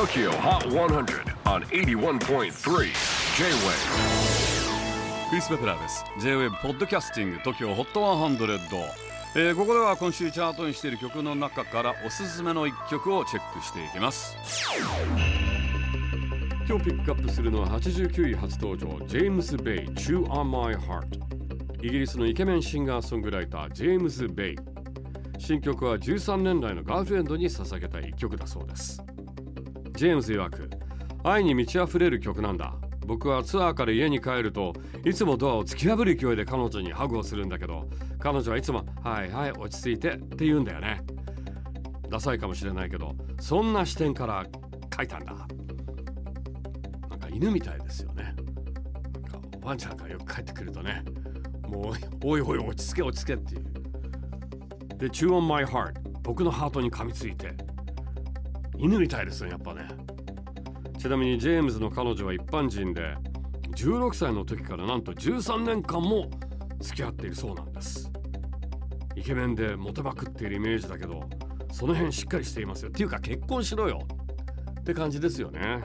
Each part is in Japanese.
TOKYO HOT 100 on 81.3 J-WAVE クリス・ベプラーです J-WAVE ポッドキャスティング TOKYO HOT 100、えー、ここでは今週チャートにしている曲の中からおすすめの一曲をチェックしていきます。今日ピックアップするのは89位初登場ジェームズ・ベイ Chew on My Heart イギリスのイケメンシンガーソングライタージェームズ・ベイ新曲は13年来のガーフレンドに捧げた一曲だそうです。ジェームズ曰く愛に満ち溢れる曲なんだ。僕はツアーから家に帰るといつもドアを突き破る勢いで彼女にハグをするんだけど彼女はいつも「はいはい落ち着いて」って言うんだよね。ダサいかもしれないけどそんな視点から書いたんだ。なんか犬みたいですよね。なんかおばあちゃんがよく帰ってくるとねもうおいおい落ち着け落ち着けっていう。で Chew on my heart 僕のハートに噛みついて犬みたいですねやっぱね。ちなみにジェームズの彼女は一般人で16歳の時からなんと13年間も付き合っているそうなんです。イケメンでモテまくっているイメージだけどその辺しっかりしていますよ。っていうか結婚しろよ。って感じですよね。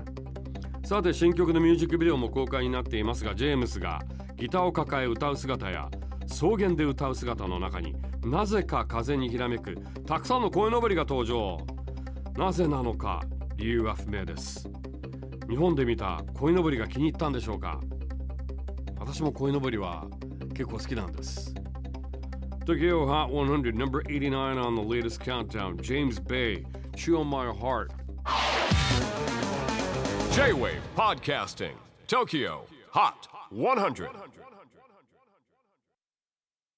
さて新曲のミュージックビデオも公開になっていますがジェームスがギターを抱え歌う姿や草原で歌う姿の中になぜか風にひらめくたくさんの声のぼりが登場。なぜなのか理由は不明です日本で見た鯉のぼりが気に入ったんでしょうか私も鯉のぼりは結構好きなんです Tokyo Hot 100 number 89 on the latest countdown James Bay Chew on My Heart J-WAVE PODCASTING TOKYO HOT 100